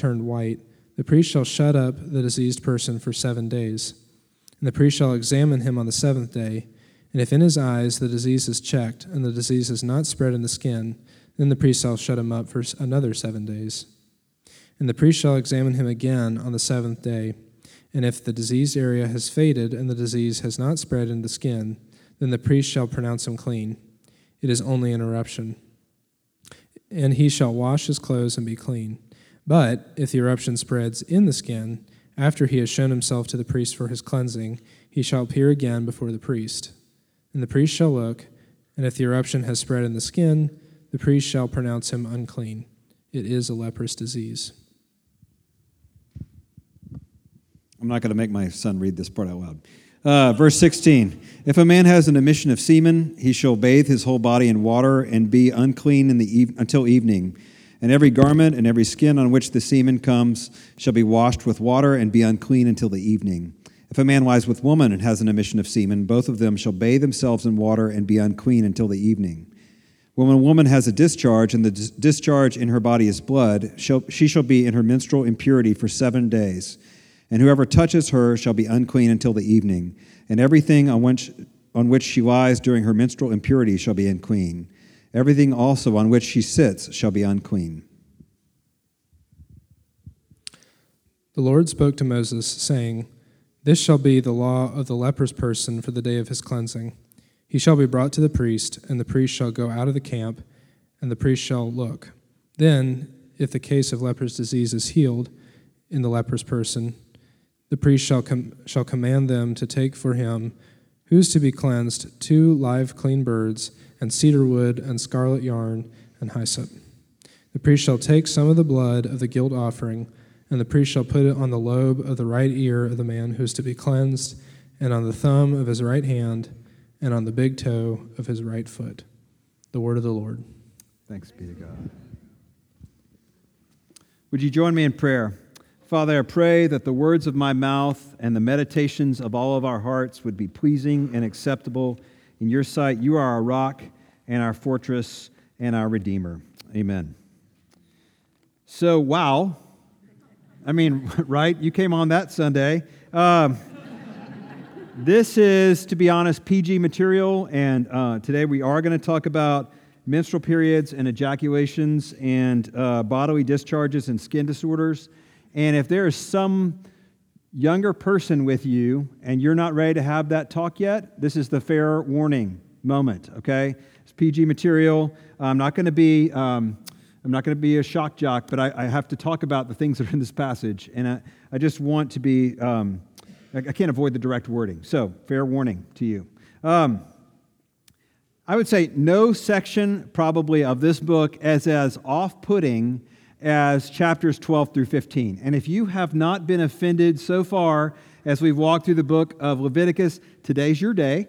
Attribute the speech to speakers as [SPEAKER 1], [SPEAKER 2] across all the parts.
[SPEAKER 1] turned white, the priest shall shut up the diseased person for seven days. And the priest shall examine him on the seventh day. And if in his eyes the disease is checked, and the disease is not spread in the skin, then the priest shall shut him up for another seven days. And the priest shall examine him again on the seventh day. And if the diseased area has faded and the disease has not spread in the skin, then the priest shall pronounce him clean. It is only an eruption. And he shall wash his clothes and be clean. But if the eruption spreads in the skin, after he has shown himself to the priest for his cleansing, he shall appear again before the priest. And the priest shall look, and if the eruption has spread in the skin, the priest shall pronounce him unclean. It is a leprous disease.
[SPEAKER 2] I'm not going to make my son read this part out loud. Uh, verse 16 If a man has an emission of semen, he shall bathe his whole body in water and be unclean in the until evening. And every garment and every skin on which the semen comes shall be washed with water and be unclean until the evening. If a man lies with woman and has an emission of semen, both of them shall bathe themselves in water and be unclean until the evening. When a woman has a discharge and the discharge in her body is blood, she shall be in her menstrual impurity for seven days and whoever touches her shall be unclean until the evening, and everything on which, on which she lies during her menstrual impurity shall be unclean. Everything also on which she sits shall be unclean.
[SPEAKER 1] The Lord spoke to Moses, saying, This shall be the law of the leprous person for the day of his cleansing. He shall be brought to the priest, and the priest shall go out of the camp, and the priest shall look. Then, if the case of leprous disease is healed in the leprous person, the priest shall, com- shall command them to take for him who's to be cleansed two live clean birds, and cedar wood, and scarlet yarn, and hyssop. The priest shall take some of the blood of the guilt offering, and the priest shall put it on the lobe of the right ear of the man who is to be cleansed, and on the thumb of his right hand, and on the big toe of his right foot. The word of the Lord.
[SPEAKER 2] Thanks be to God. Would you join me in prayer? Father, I pray that the words of my mouth and the meditations of all of our hearts would be pleasing and acceptable in your sight. You are our rock and our fortress and our Redeemer. Amen. So, wow. I mean, right? You came on that Sunday. Um, this is, to be honest, PG material, and uh, today we are going to talk about menstrual periods and ejaculations and uh, bodily discharges and skin disorders. And if there is some younger person with you and you're not ready to have that talk yet, this is the fair warning moment, okay? PG material. I'm not going to be. Um, I'm not going to be a shock jock, but I, I, have to talk about the things that are in this passage. And I, I just want to be, um, I, I, can't avoid the direct wording. So, fair warning to you. Um, I would say no section probably of this book is as off putting as chapters 12 through 15. And if you have not been offended so far as we've walked through the book of Leviticus, today's your day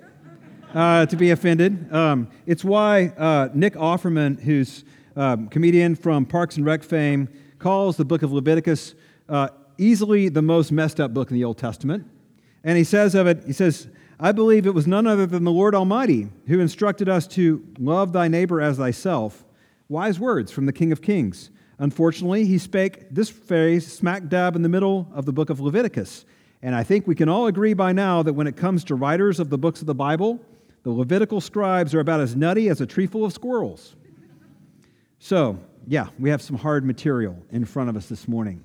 [SPEAKER 2] uh, to be offended. Um, it's why uh, Nick Offerman, who's um, comedian from Parks and Rec fame, calls the book of Leviticus uh, easily the most messed up book in the Old Testament. And he says of it, he says, I believe it was none other than the Lord Almighty who instructed us to love thy neighbor as thyself. Wise words from the King of Kings. Unfortunately, he spake this phrase smack dab in the middle of the book of Leviticus. And I think we can all agree by now that when it comes to writers of the books of the Bible, the Levitical scribes are about as nutty as a tree full of squirrels. So, yeah, we have some hard material in front of us this morning.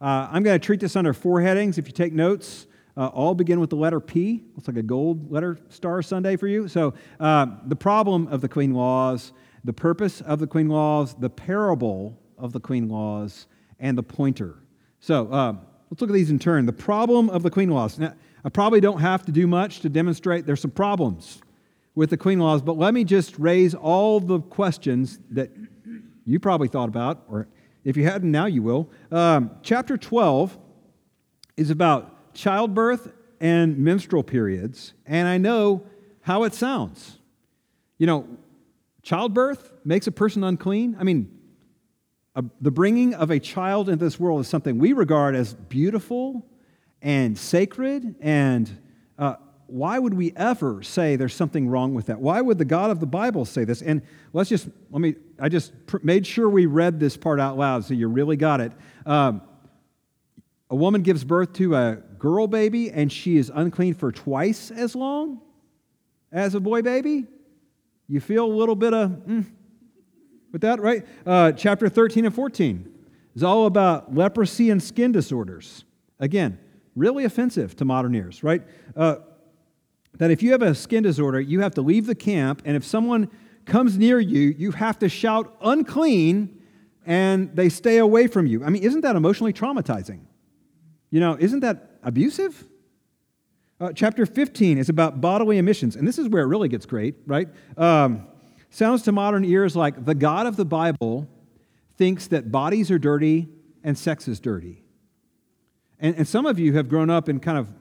[SPEAKER 2] Uh, I'm going to treat this under four headings. If you take notes, uh, all begin with the letter P. Looks like a gold letter star Sunday for you. So, uh, the problem of the clean laws, the purpose of the clean laws, the parable of the clean laws and the pointer. So uh, let's look at these in turn. The problem of the clean laws. Now, I probably don't have to do much to demonstrate there's some problems with the clean laws, but let me just raise all the questions that you probably thought about, or if you hadn't, now you will. Um, chapter 12 is about childbirth and menstrual periods, and I know how it sounds. You know, childbirth makes a person unclean. I mean, a, the bringing of a child into this world is something we regard as beautiful and sacred and uh, why would we ever say there's something wrong with that? Why would the God of the Bible say this? And let's just, let me, I just pr- made sure we read this part out loud so you really got it. Um, a woman gives birth to a girl baby and she is unclean for twice as long as a boy baby. You feel a little bit of, mm, with that, right? Uh, chapter 13 and 14 is all about leprosy and skin disorders. Again, really offensive to modern ears, right? Uh, that if you have a skin disorder, you have to leave the camp, and if someone comes near you, you have to shout unclean, and they stay away from you. I mean, isn't that emotionally traumatizing? You know, isn't that abusive? Uh, chapter 15 is about bodily emissions, and this is where it really gets great, right? Um, sounds to modern ears like the God of the Bible thinks that bodies are dirty and sex is dirty. And, and some of you have grown up in kind of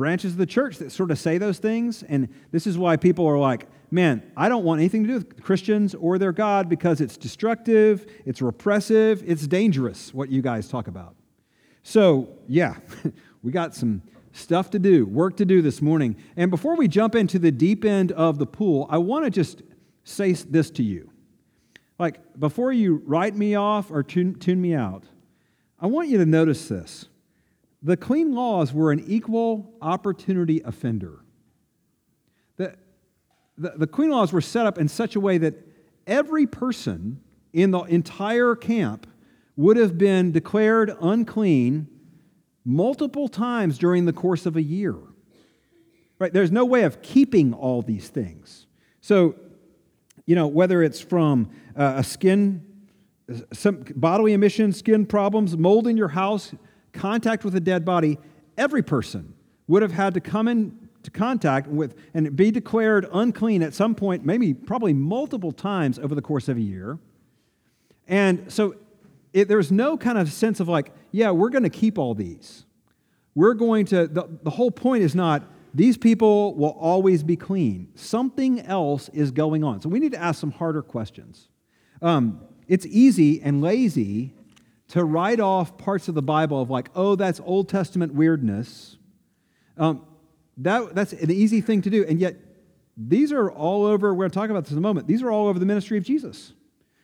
[SPEAKER 2] branches of the church that sort of say those things. And this is why people are like, man, I don't want anything to do with Christians or their God because it's destructive, it's repressive, it's dangerous, what you guys talk about. So, yeah, we got some stuff to do, work to do this morning. And before we jump into the deep end of the pool, I want to just say this to you. Like, before you write me off or tune, tune me out, I want you to notice this. The clean laws were an equal opportunity offender. The, the, the clean laws were set up in such a way that every person in the entire camp would have been declared unclean multiple times during the course of a year. Right? There's no way of keeping all these things. So, you know, whether it's from uh, a skin, some bodily emission, skin problems, mold in your house, contact with a dead body, every person would have had to come into contact with and be declared unclean at some point, maybe probably multiple times over the course of a year. And so it, there's no kind of sense of like, yeah, we're going to keep all these. We're going to, the, the whole point is not, these people will always be clean. Something else is going on. So we need to ask some harder questions. Um, it's easy and lazy to write off parts of the Bible of like, oh, that's Old Testament weirdness. Um, that, that's an easy thing to do. And yet, these are all over, we're going to talk about this in a moment, these are all over the ministry of Jesus.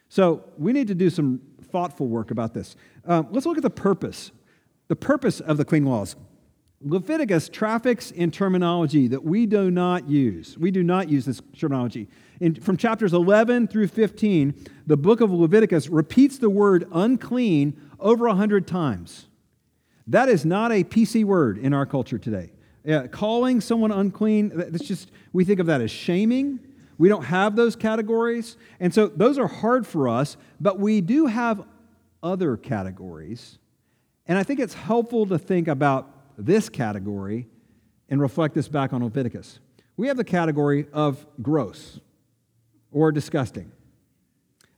[SPEAKER 2] So we need to do some thoughtful work about this. Um, let's look at the purpose. The purpose of the clean laws. Leviticus traffics in terminology that we do not use. We do not use this terminology. In, from chapters 11 through 15, the book of Leviticus repeats the word unclean over 100 times. That is not a PC word in our culture today. Uh, calling someone unclean, that's just, we think of that as shaming. We don't have those categories. And so those are hard for us, but we do have other categories. And I think it's helpful to think about this category and reflect this back on Leviticus. We have the category of gross or disgusting.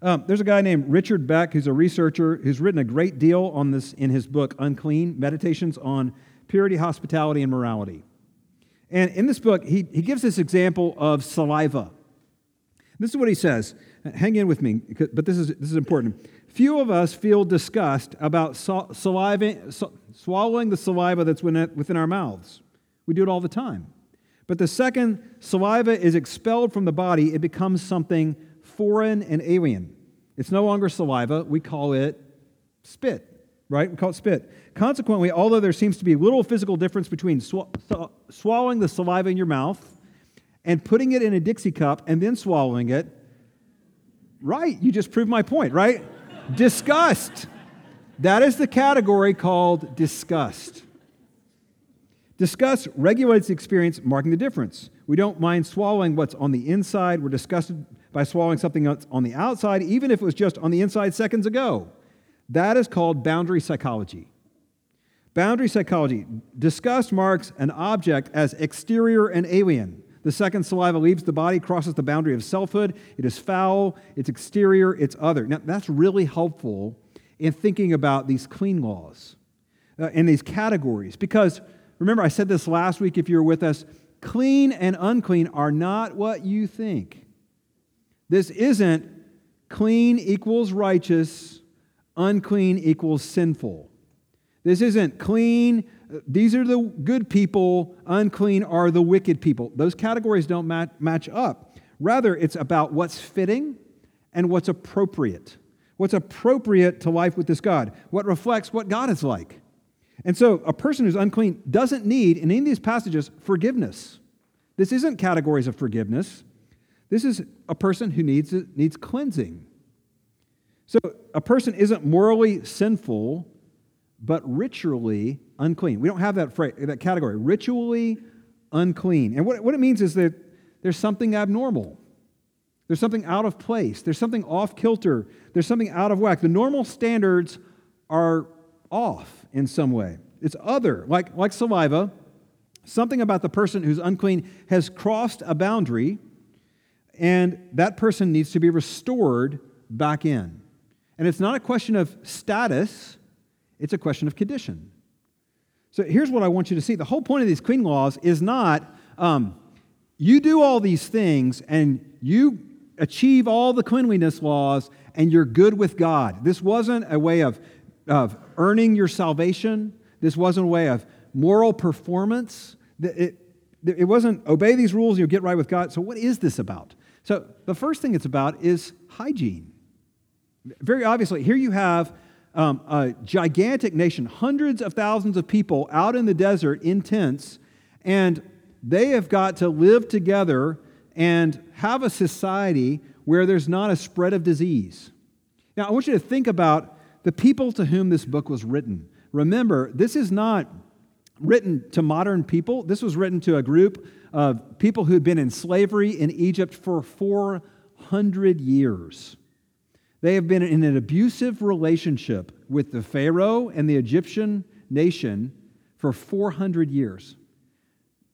[SPEAKER 2] Um, there's a guy named Richard Beck who's a researcher who's written a great deal on this in his book, Unclean Meditations on Purity, Hospitality, and Morality. And in this book, he, he gives this example of saliva. This is what he says. Hang in with me, but this is, this is important. Few of us feel disgust about saliva, swallowing the saliva that's within our mouths. We do it all the time. But the second saliva is expelled from the body, it becomes something foreign and alien. It's no longer saliva, we call it spit, right? We call it spit. Consequently, although there seems to be little physical difference between sw- swallowing the saliva in your mouth and putting it in a Dixie cup and then swallowing it, right, you just proved my point, right? disgust. That is the category called disgust. Disgust regulates the experience, marking the difference. We don't mind swallowing what's on the inside. We're disgusted by swallowing something else on the outside, even if it was just on the inside seconds ago. That is called boundary psychology. Boundary psychology. Disgust marks an object as exterior and alien. The second saliva leaves the body, crosses the boundary of selfhood. It is foul, it's exterior, it's other. Now, that's really helpful in thinking about these clean laws uh, and these categories because remember, I said this last week if you were with us clean and unclean are not what you think. This isn't clean equals righteous, unclean equals sinful. This isn't clean these are the good people, unclean are the wicked people. Those categories don't match, match up. Rather, it's about what's fitting and what's appropriate. What's appropriate to life with this God? What reflects what God is like? And so, a person who's unclean doesn't need, in any of these passages, forgiveness. This isn't categories of forgiveness. This is a person who needs, needs cleansing. So, a person isn't morally sinful, but ritually unclean. We don't have that, phrase, that category, ritually unclean. And what, what it means is that there's something abnormal. There's something out of place. There's something off kilter. There's something out of whack. The normal standards are off in some way. It's other, like, like saliva. Something about the person who's unclean has crossed a boundary, and that person needs to be restored back in. And it's not a question of status, it's a question of condition. So here's what I want you to see. The whole point of these clean laws is not um, you do all these things and you achieve all the cleanliness laws and you're good with God. This wasn't a way of, of earning your salvation, this wasn't a way of moral performance. It, it wasn't obey these rules and you'll get right with God. So, what is this about? So, the first thing it's about is hygiene. Very obviously, here you have um, a gigantic nation, hundreds of thousands of people out in the desert in tents, and they have got to live together and have a society where there's not a spread of disease. Now, I want you to think about the people to whom this book was written. Remember, this is not written to modern people, this was written to a group of people who'd been in slavery in Egypt for 400 years. They have been in an abusive relationship with the Pharaoh and the Egyptian nation for 400 years.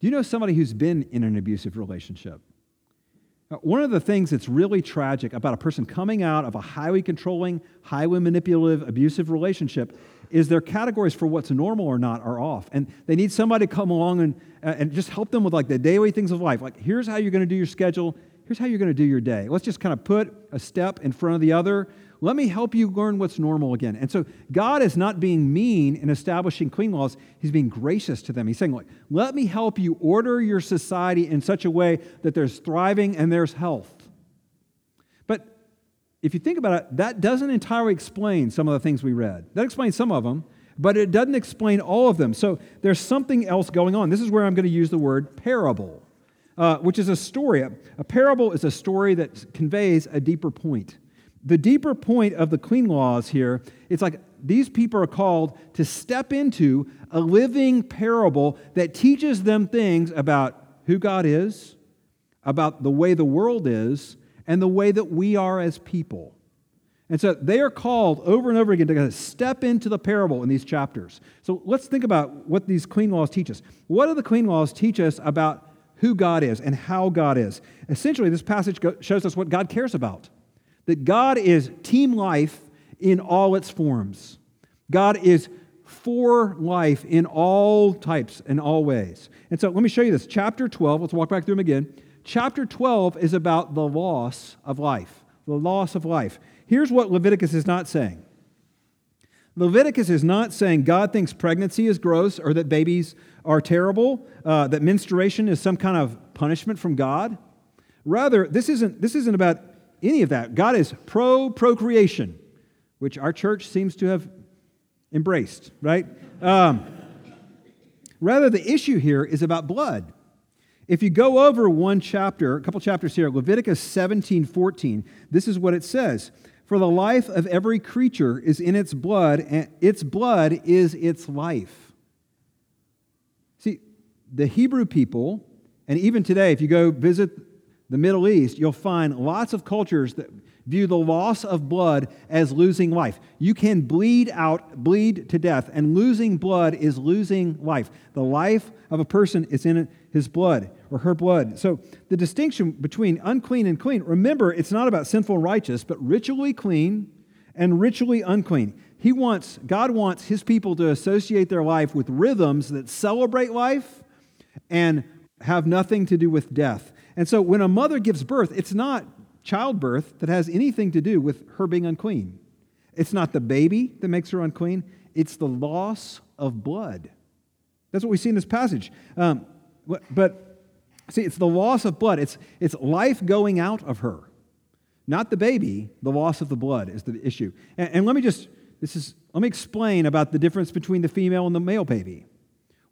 [SPEAKER 2] Do you know somebody who's been in an abusive relationship? One of the things that's really tragic about a person coming out of a highly controlling, highly manipulative, abusive relationship is their categories for what's normal or not are off. And they need somebody to come along and, uh, and just help them with like the daily things of life. Like, here's how you're going to do your schedule. Here's how you're going to do your day. Let's just kind of put a step in front of the other. Let me help you learn what's normal again. And so God is not being mean in establishing clean laws. He's being gracious to them. He's saying, like, let me help you order your society in such a way that there's thriving and there's health. But if you think about it, that doesn't entirely explain some of the things we read. That explains some of them, but it doesn't explain all of them. So there's something else going on. This is where I'm going to use the word parable, uh, which is a story. A parable is a story that conveys a deeper point the deeper point of the clean laws here, it's like these people are called to step into a living parable that teaches them things about who God is, about the way the world is, and the way that we are as people. And so they are called over and over again to step into the parable in these chapters. So let's think about what these clean laws teach us. What do the clean laws teach us about who God is and how God is? Essentially, this passage shows us what God cares about that God is team life in all its forms. God is for life in all types and all ways. And so let me show you this. Chapter 12, let's walk back through them again. Chapter 12 is about the loss of life, the loss of life. Here's what Leviticus is not saying Leviticus is not saying God thinks pregnancy is gross or that babies are terrible, uh, that menstruation is some kind of punishment from God. Rather, this isn't, this isn't about any of that. God is pro procreation, which our church seems to have embraced, right? Um, rather, the issue here is about blood. If you go over one chapter, a couple chapters here, Leviticus 17 14, this is what it says For the life of every creature is in its blood, and its blood is its life. See, the Hebrew people, and even today, if you go visit the Middle East, you'll find lots of cultures that view the loss of blood as losing life. You can bleed out, bleed to death, and losing blood is losing life. The life of a person is in his blood or her blood. So the distinction between unclean and clean, remember, it's not about sinful and righteous, but ritually clean and ritually unclean. He wants, God wants his people to associate their life with rhythms that celebrate life and have nothing to do with death. And so when a mother gives birth, it's not childbirth that has anything to do with her being unclean. It's not the baby that makes her unclean, it's the loss of blood. That's what we see in this passage. Um, but see, it's the loss of blood, it's, it's life going out of her. Not the baby, the loss of the blood is the issue. And, and let me just, this is, let me explain about the difference between the female and the male baby.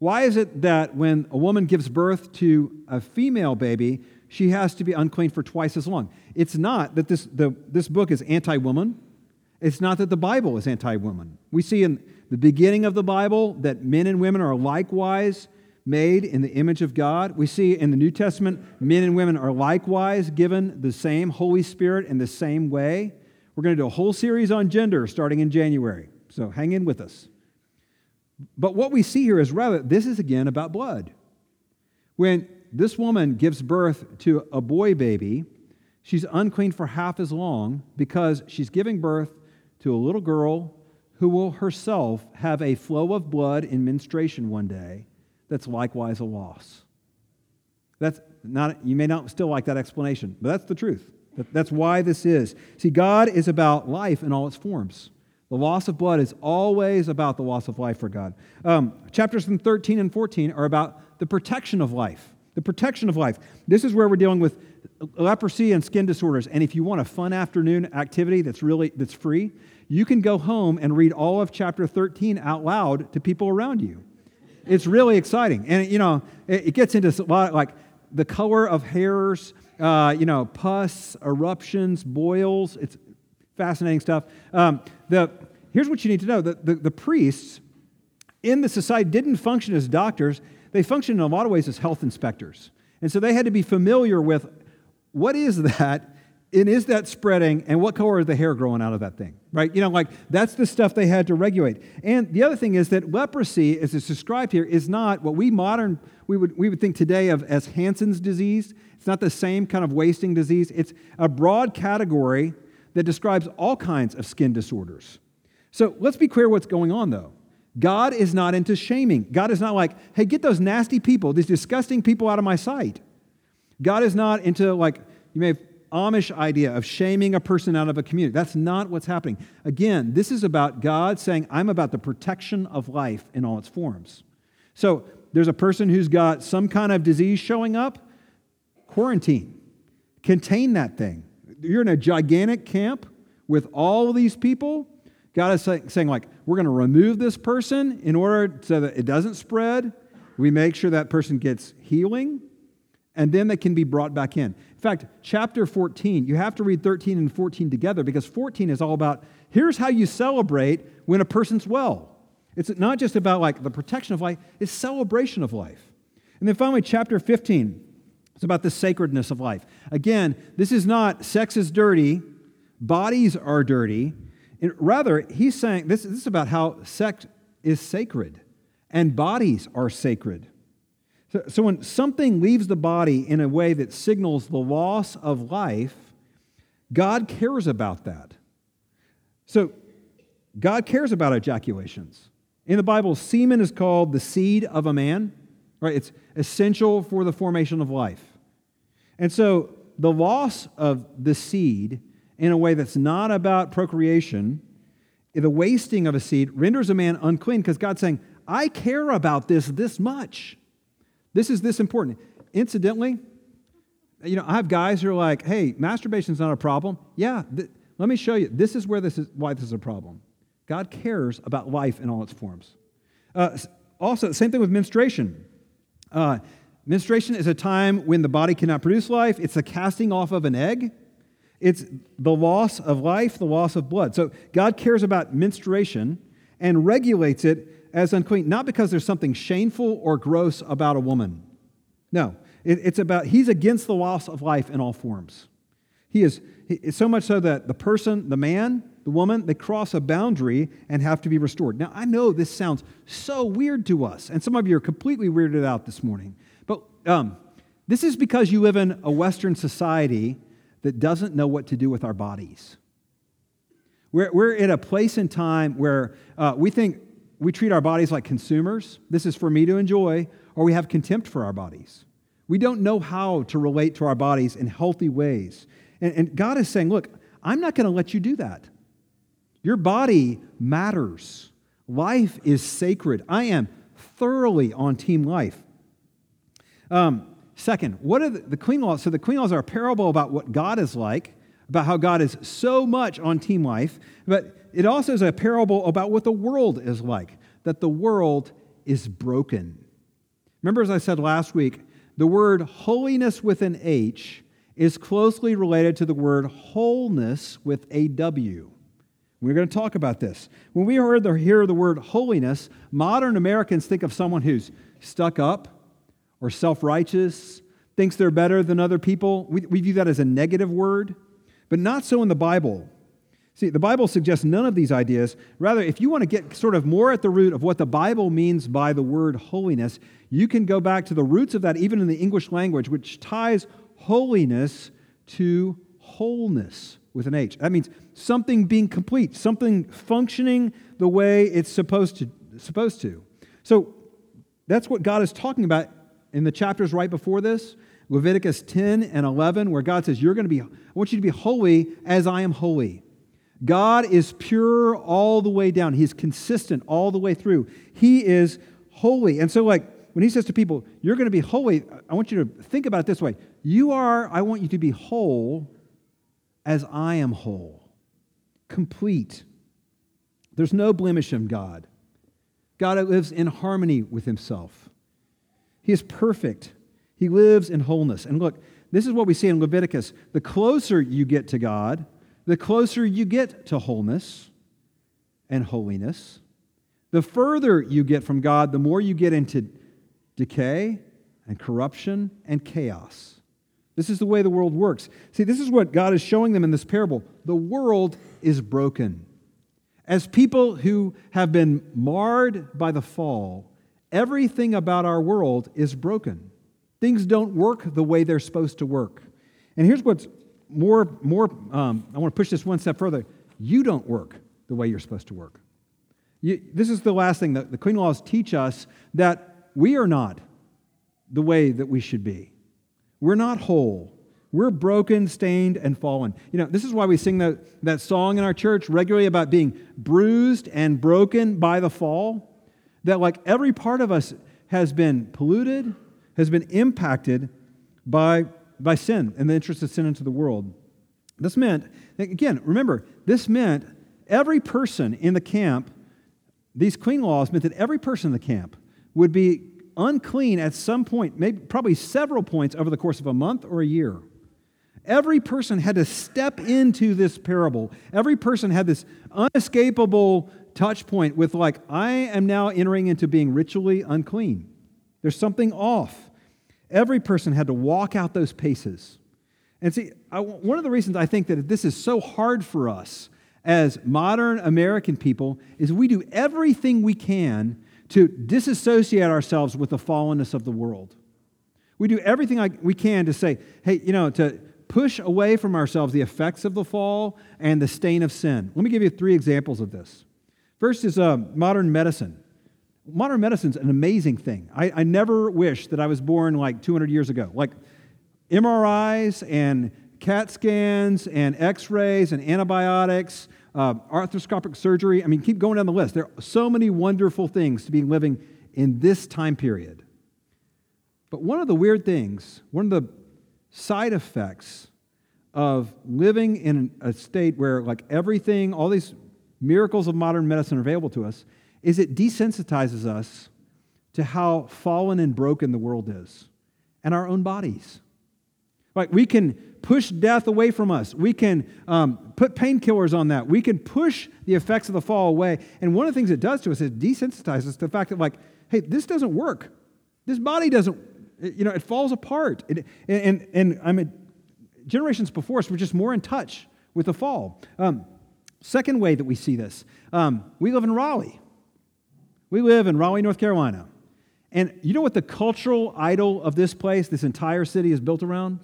[SPEAKER 2] Why is it that when a woman gives birth to a female baby, she has to be unclean for twice as long? It's not that this, the, this book is anti woman. It's not that the Bible is anti woman. We see in the beginning of the Bible that men and women are likewise made in the image of God. We see in the New Testament, men and women are likewise given the same Holy Spirit in the same way. We're going to do a whole series on gender starting in January, so hang in with us. But what we see here is rather, this is again about blood. When this woman gives birth to a boy baby, she's unclean for half as long because she's giving birth to a little girl who will herself have a flow of blood in menstruation one day that's likewise a loss. That's not, you may not still like that explanation, but that's the truth. That's why this is. See, God is about life in all its forms. The loss of blood is always about the loss of life for God. Um, chapters 13 and 14 are about the protection of life. The protection of life. This is where we're dealing with leprosy and skin disorders. And if you want a fun afternoon activity that's really that's free, you can go home and read all of chapter 13 out loud to people around you. It's really exciting. And, you know, it, it gets into a lot like the color of hairs, uh, you know, pus, eruptions, boils. It's fascinating stuff. Um, the, here's what you need to know. The, the, the priests in the society didn't function as doctors, they functioned in a lot of ways as health inspectors. And so they had to be familiar with what is that and is that spreading and what color is the hair growing out of that thing right? You know like that's the stuff they had to regulate. And the other thing is that leprosy as it's described here is not what we modern we would, we would think today of as hansen's disease. It's not the same kind of wasting disease. It's a broad category that describes all kinds of skin disorders. So let's be clear what's going on, though. God is not into shaming. God is not like, hey, get those nasty people, these disgusting people out of my sight. God is not into, like, you may have Amish idea of shaming a person out of a community. That's not what's happening. Again, this is about God saying, I'm about the protection of life in all its forms. So there's a person who's got some kind of disease showing up, quarantine, contain that thing you're in a gigantic camp with all these people. God is say, saying, like, we're going to remove this person in order so that it doesn't spread. We make sure that person gets healing, and then they can be brought back in. In fact, chapter 14, you have to read 13 and 14 together because 14 is all about here's how you celebrate when a person's well. It's not just about like the protection of life, it's celebration of life. And then finally, chapter 15 it's about the sacredness of life. Again, this is not sex is dirty, bodies are dirty. rather, he's saying this, this is about how sex is sacred and bodies are sacred. So, so when something leaves the body in a way that signals the loss of life, God cares about that. So God cares about ejaculations. In the Bible, semen is called the seed of a man, right? It's essential for the formation of life. And so the loss of the seed in a way that's not about procreation, the wasting of a seed, renders a man unclean because God's saying, I care about this this much. This is this important. Incidentally, you know, I have guys who are like, hey, masturbation's not a problem. Yeah, th- let me show you. This is where this is why this is a problem. God cares about life in all its forms. Uh, also, same thing with menstruation. Uh, Menstruation is a time when the body cannot produce life. It's the casting off of an egg. It's the loss of life, the loss of blood. So God cares about menstruation and regulates it as unclean, not because there's something shameful or gross about a woman. No, it's about, He's against the loss of life in all forms. He is so much so that the person, the man, the woman, they cross a boundary and have to be restored. Now, I know this sounds so weird to us, and some of you are completely weirded out this morning. But um, this is because you live in a Western society that doesn't know what to do with our bodies. We're, we're at a place in time where uh, we think we treat our bodies like consumers. This is for me to enjoy, or we have contempt for our bodies. We don't know how to relate to our bodies in healthy ways. And, and God is saying, look, I'm not going to let you do that. Your body matters. Life is sacred. I am thoroughly on team life. Um, second, what are the, the clean laws? So the clean laws are a parable about what God is like, about how God is so much on team life, but it also is a parable about what the world is like, that the world is broken. Remember, as I said last week, the word holiness with an H is closely related to the word wholeness with a W. We're going to talk about this. When we heard the, hear the word holiness, modern Americans think of someone who's stuck up or self righteous, thinks they're better than other people. We, we view that as a negative word, but not so in the Bible. See, the Bible suggests none of these ideas. Rather, if you want to get sort of more at the root of what the Bible means by the word holiness, you can go back to the roots of that, even in the English language, which ties holiness to wholeness with an H. That means something being complete, something functioning the way it's supposed to. Supposed to. So that's what God is talking about in the chapters right before this. Leviticus 10 and 11, where God says, You're going to be, I want you to be holy as I am holy. God is pure all the way down. He's consistent all the way through. He is holy. And so, like, when he says to people, You're going to be holy, I want you to think about it this way You are, I want you to be whole as I am whole, complete. There's no blemish in God. God lives in harmony with himself. He is perfect. He lives in wholeness. And look, this is what we see in Leviticus. The closer you get to God, the closer you get to wholeness and holiness. The further you get from God, the more you get into decay and corruption and chaos. This is the way the world works. See, this is what God is showing them in this parable. The world is broken. As people who have been marred by the fall, everything about our world is broken. Things don't work the way they're supposed to work. And here's what's more, more um, I want to push this one step further. You don't work the way you're supposed to work. You, this is the last thing that the clean laws teach us that we are not the way that we should be. We're not whole. We're broken, stained, and fallen. You know, this is why we sing that, that song in our church regularly about being bruised and broken by the fall. That, like, every part of us has been polluted, has been impacted by, by sin and the interest of sin into the world. This meant, again, remember, this meant every person in the camp, these clean laws meant that every person in the camp would be unclean at some point, maybe probably several points over the course of a month or a year. Every person had to step into this parable. Every person had this unescapable touch point with, like, I am now entering into being ritually unclean. There's something off. Every person had to walk out those paces. And see, I, one of the reasons I think that this is so hard for us as modern American people is we do everything we can to disassociate ourselves with the fallenness of the world. We do everything we can to say, hey, you know, to push away from ourselves the effects of the fall and the stain of sin. Let me give you three examples of this. First is uh, modern medicine. Modern medicine's an amazing thing. I, I never wish that I was born like 200 years ago. Like MRIs and CAT scans and x rays and antibiotics uh, arthroscopic surgery. I mean, keep going down the list. There are so many wonderful things to be living in this time period. But one of the weird things, one of the side effects of living in a state where, like, everything, all these miracles of modern medicine are available to us, is it desensitizes us to how fallen and broken the world is and our own bodies. Like, we can push death away from us. We can um, put painkillers on that. We can push the effects of the fall away. And one of the things it does to us is desensitizes us to the fact that, like, hey, this doesn't work. This body doesn't, you know, it falls apart. It, and, and I mean, generations before us were just more in touch with the fall. Um, second way that we see this, um, we live in Raleigh. We live in Raleigh, North Carolina. And you know what the cultural idol of this place, this entire city, is built around?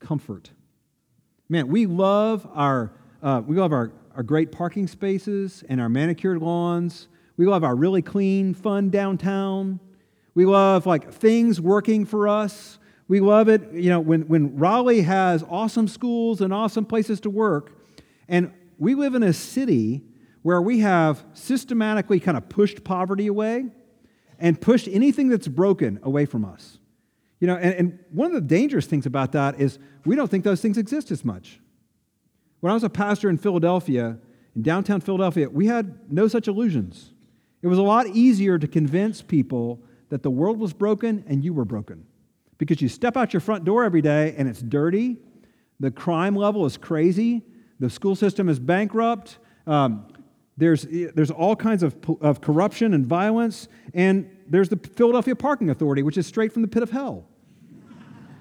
[SPEAKER 2] Comfort. Man, we love our, uh, we love our, our great parking spaces and our manicured lawns. We love our really clean, fun downtown. We love like things working for us. We love it, you know, when, when Raleigh has awesome schools and awesome places to work. And we live in a city where we have systematically kind of pushed poverty away and pushed anything that's broken away from us. You know, and, and one of the dangerous things about that is we don't think those things exist as much. When I was a pastor in Philadelphia, in downtown Philadelphia, we had no such illusions. It was a lot easier to convince people that the world was broken and you were broken. Because you step out your front door every day and it's dirty, the crime level is crazy, the school system is bankrupt, um, there's, there's all kinds of, of corruption and violence, and there's the Philadelphia Parking Authority, which is straight from the pit of hell.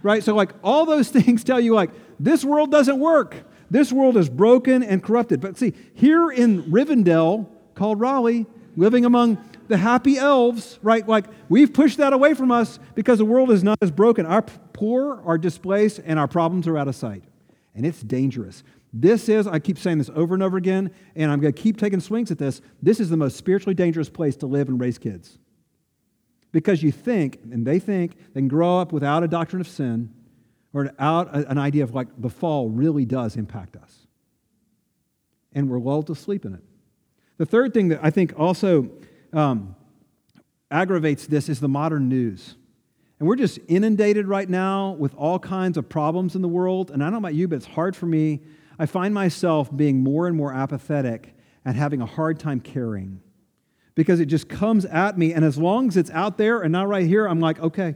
[SPEAKER 2] right? So, like, all those things tell you, like, this world doesn't work. This world is broken and corrupted. But see, here in Rivendell, called Raleigh, living among the happy elves, right? Like we've pushed that away from us because the world is not as broken. Our poor are displaced and our problems are out of sight. And it's dangerous. This is, I keep saying this over and over again, and I'm going to keep taking swings at this. This is the most spiritually dangerous place to live and raise kids. Because you think, and they think, they can grow up without a doctrine of sin or without an idea of like the fall really does impact us. And we're lulled to sleep in it. The third thing that I think also um, aggravates this is the modern news. And we're just inundated right now with all kinds of problems in the world. And I don't know about you, but it's hard for me. I find myself being more and more apathetic and having a hard time caring because it just comes at me. And as long as it's out there and not right here, I'm like, okay.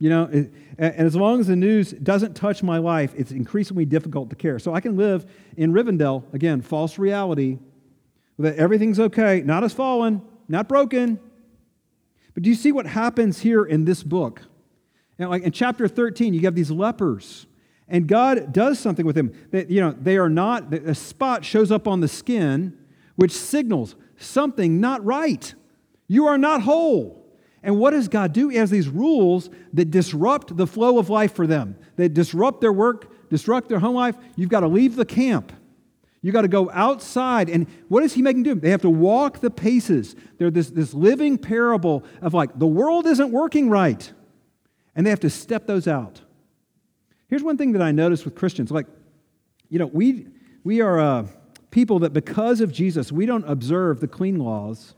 [SPEAKER 2] You know, it, and as long as the news doesn't touch my life, it's increasingly difficult to care. So I can live in Rivendell, again, false reality, that everything's okay, not as fallen, not broken. But do you see what happens here in this book? And like in chapter 13, you have these lepers, and God does something with them. That you know, they are not, a spot shows up on the skin, which signals something not right. You are not whole. And what does God do? He has these rules that disrupt the flow of life for them, that disrupt their work, disrupt their home life. You've got to leave the camp. You got to go outside. And what is he making them do? They have to walk the paces. They're this, this living parable of like, the world isn't working right. And they have to step those out. Here's one thing that I notice with Christians like, you know, we, we are uh, people that because of Jesus, we don't observe the clean laws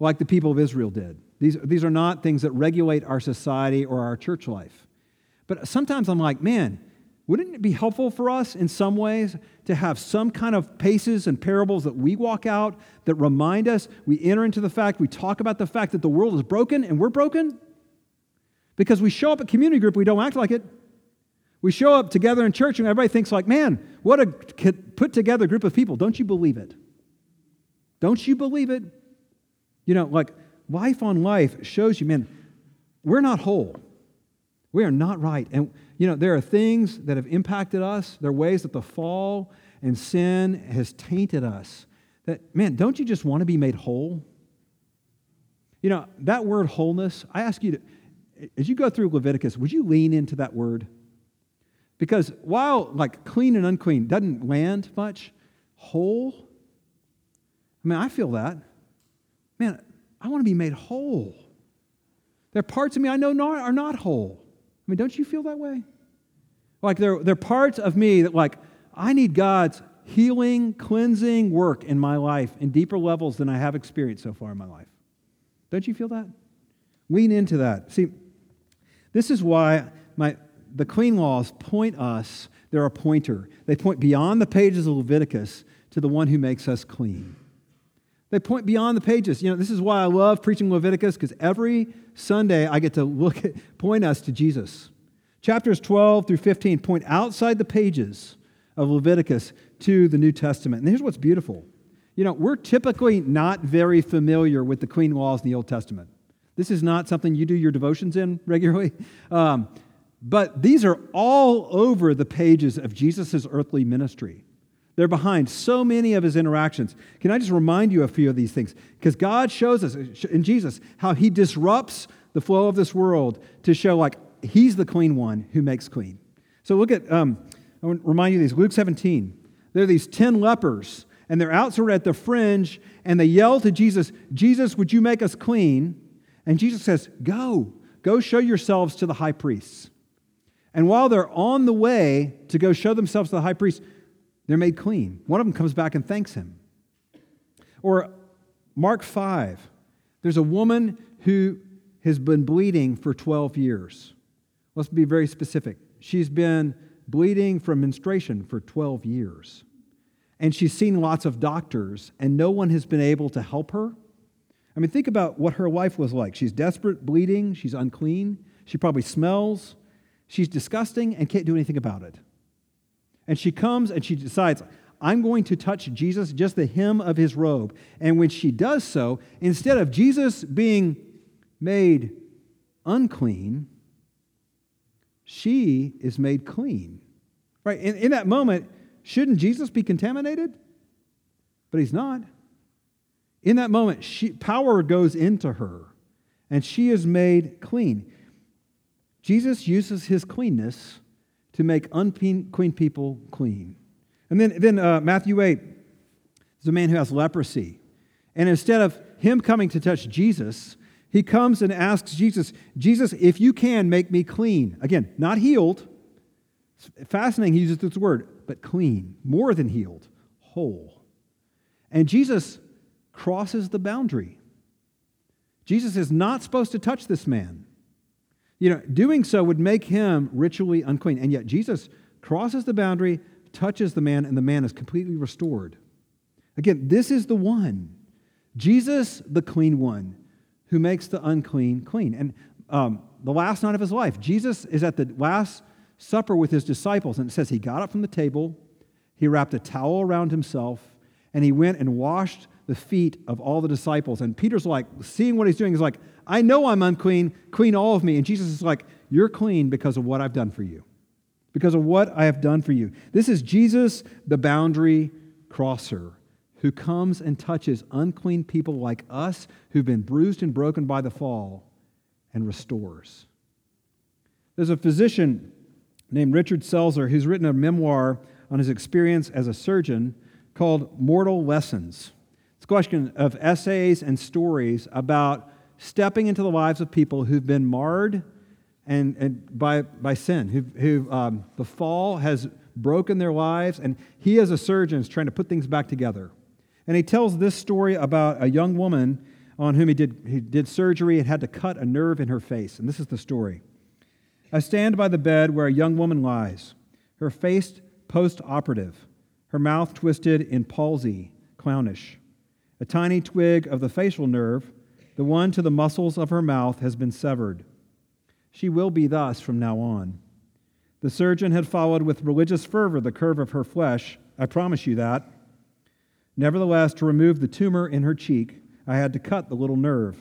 [SPEAKER 2] like the people of Israel did. These, these are not things that regulate our society or our church life. But sometimes I'm like, man, wouldn't it be helpful for us in some ways to have some kind of paces and parables that we walk out that remind us, we enter into the fact, we talk about the fact that the world is broken and we're broken? Because we show up at community group, we don't act like it. We show up together in church and everybody thinks like, man, what a put together group of people. Don't you believe it? Don't you believe it? You know, like life on life shows you, man, we're not whole. We are not right. And you know, there are things that have impacted us. There are ways that the fall and sin has tainted us. That, man, don't you just want to be made whole? You know, that word wholeness, I ask you to, as you go through Leviticus, would you lean into that word? Because while like clean and unclean doesn't land much, whole, I mean, I feel that. Man, I want to be made whole. There are parts of me I know not, are not whole. I mean, don't you feel that way? Like there, there are parts of me that, like, I need God's healing, cleansing work in my life in deeper levels than I have experienced so far in my life. Don't you feel that? Lean into that. See, this is why my, the clean laws point us, they're a pointer. They point beyond the pages of Leviticus to the one who makes us clean. They point beyond the pages. You know, this is why I love preaching Leviticus because every Sunday I get to look at, point us to Jesus. Chapters 12 through 15 point outside the pages of Leviticus to the New Testament. And here's what's beautiful. You know, we're typically not very familiar with the clean laws in the Old Testament. This is not something you do your devotions in regularly. Um, but these are all over the pages of Jesus' earthly ministry. They're behind so many of his interactions. Can I just remind you a few of these things? Because God shows us in Jesus how he disrupts the flow of this world to show, like, he's the clean one who makes clean. So look at, um, I want to remind you these Luke 17. There are these 10 lepers, and they're out sort of at the fringe, and they yell to Jesus, Jesus, would you make us clean? And Jesus says, Go, go show yourselves to the high priests. And while they're on the way to go show themselves to the high priest, they're made clean. One of them comes back and thanks him. Or Mark 5, There's a woman who has been bleeding for 12 years. Let's be very specific. She's been bleeding from menstruation for 12 years. And she's seen lots of doctors, and no one has been able to help her. I mean, think about what her life was like. She's desperate, bleeding, she's unclean, she probably smells, she's disgusting, and can't do anything about it. And she comes and she decides, I'm going to touch Jesus, just the hem of his robe. And when she does so, instead of Jesus being made unclean, she is made clean. Right? In, in that moment, shouldn't Jesus be contaminated? But he's not. In that moment, she, power goes into her, and she is made clean. Jesus uses his cleanness to make unclean people clean. And then, then uh, Matthew 8 is a man who has leprosy. And instead of him coming to touch Jesus, he comes and asks Jesus, Jesus, if you can, make me clean. Again, not healed. It's fascinating, he uses this word, but clean, more than healed, whole. And Jesus crosses the boundary. Jesus is not supposed to touch this man. You know, doing so would make him ritually unclean. And yet Jesus crosses the boundary, touches the man, and the man is completely restored. Again, this is the one, Jesus, the clean one, who makes the unclean clean. And um, the last night of his life, Jesus is at the Last Supper with his disciples, and it says he got up from the table, he wrapped a towel around himself, and he went and washed the feet of all the disciples. And Peter's like, seeing what he's doing, is like, I know I'm unclean, clean all of me. And Jesus is like, You're clean because of what I've done for you because of what I have done for you. This is Jesus, the boundary crosser, who comes and touches unclean people like us who've been bruised and broken by the fall and restores. There's a physician named Richard Selzer who's written a memoir on his experience as a surgeon called Mortal Lessons. It's a question of essays and stories about stepping into the lives of people who've been marred and, and by, by sin, who, who um, the fall has broken their lives, and he, as a surgeon, is trying to put things back together. And he tells this story about a young woman on whom he did, he did surgery and had to cut a nerve in her face. And this is the story. I stand by the bed where a young woman lies, her face post operative, her mouth twisted in palsy, clownish. A tiny twig of the facial nerve, the one to the muscles of her mouth, has been severed. She will be thus from now on. The surgeon had followed with religious fervor the curve of her flesh. I promise you that. Nevertheless, to remove the tumor in her cheek, I had to cut the little nerve.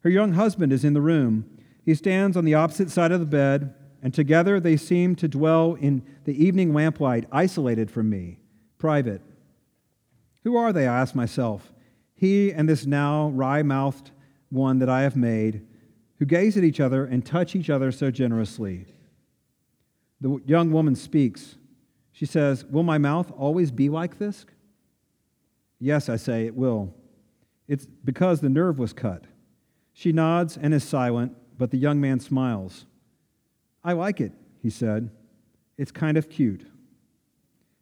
[SPEAKER 2] Her young husband is in the room. He stands on the opposite side of the bed, and together they seem to dwell in the evening lamplight, isolated from me, private. Who are they? I ask myself. He and this now wry mouthed one that I have made who gaze at each other and touch each other so generously. The young woman speaks. She says, Will my mouth always be like this? Yes, I say, it will. It's because the nerve was cut. She nods and is silent, but the young man smiles. I like it, he said. It's kind of cute.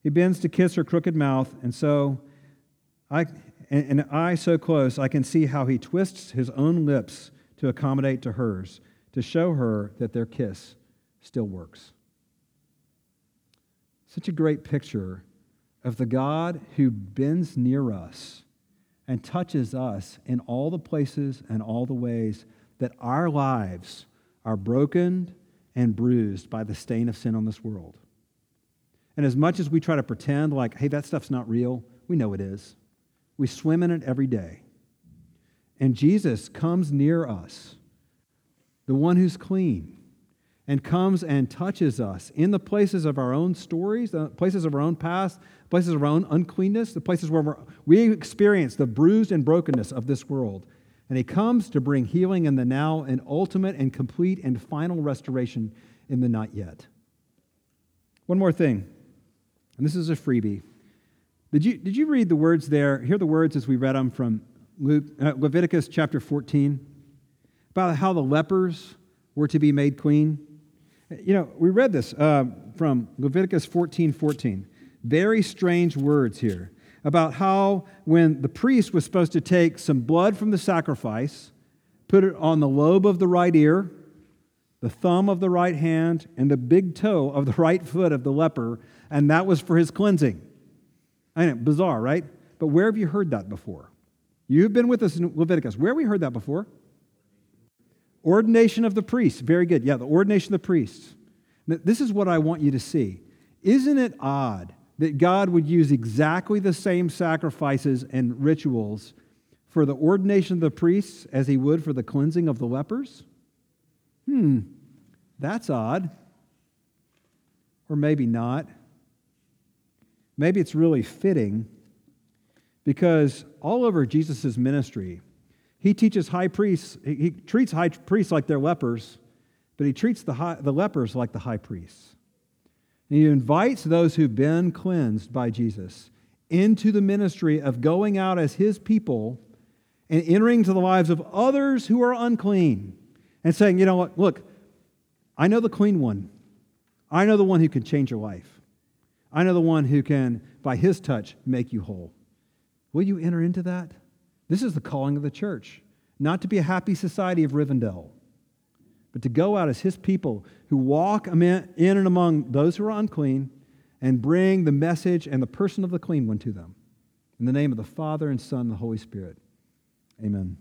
[SPEAKER 2] He bends to kiss her crooked mouth, and so I and, and I so close I can see how he twists his own lips to accommodate to hers, to show her that their kiss still works. Such a great picture of the God who bends near us and touches us in all the places and all the ways that our lives are broken and bruised by the stain of sin on this world. And as much as we try to pretend like, hey, that stuff's not real, we know it is. We swim in it every day. And Jesus comes near us, the one who's clean, and comes and touches us in the places of our own stories, the places of our own past, places of our own uncleanness, the places where we experience the bruised and brokenness of this world. And he comes to bring healing in the now and ultimate and complete and final restoration in the not yet. One more thing, and this is a freebie. Did you, did you read the words there? Hear the words as we read them from Luke, uh, Leviticus chapter 14 about how the lepers were to be made clean. You know, we read this uh, from Leviticus 14 14. Very strange words here. about how when the priest was supposed to take some blood from the sacrifice, put it on the lobe of the right ear, the thumb of the right hand, and the big toe of the right foot of the leper, and that was for his cleansing. I know, bizarre, right? But where have you heard that before? You've been with us in Leviticus. Where have we heard that before? Ordination of the priests. Very good. Yeah, the ordination of the priests. This is what I want you to see. Isn't it odd that God would use exactly the same sacrifices and rituals for the ordination of the priests as he would for the cleansing of the lepers? Hmm, that's odd. Or maybe not. Maybe it's really fitting because all over Jesus' ministry, he teaches high priests, he treats high priests like they're lepers, but he treats the, high, the lepers like the high priests. And he invites those who've been cleansed by Jesus into the ministry of going out as his people and entering into the lives of others who are unclean and saying, you know what, look, I know the clean one. I know the one who can change your life. I know the one who can, by his touch, make you whole. Will you enter into that? This is the calling of the church, not to be a happy society of Rivendell, but to go out as his people who walk in and among those who are unclean and bring the message and the person of the clean one to them. In the name of the Father and Son and the Holy Spirit. Amen.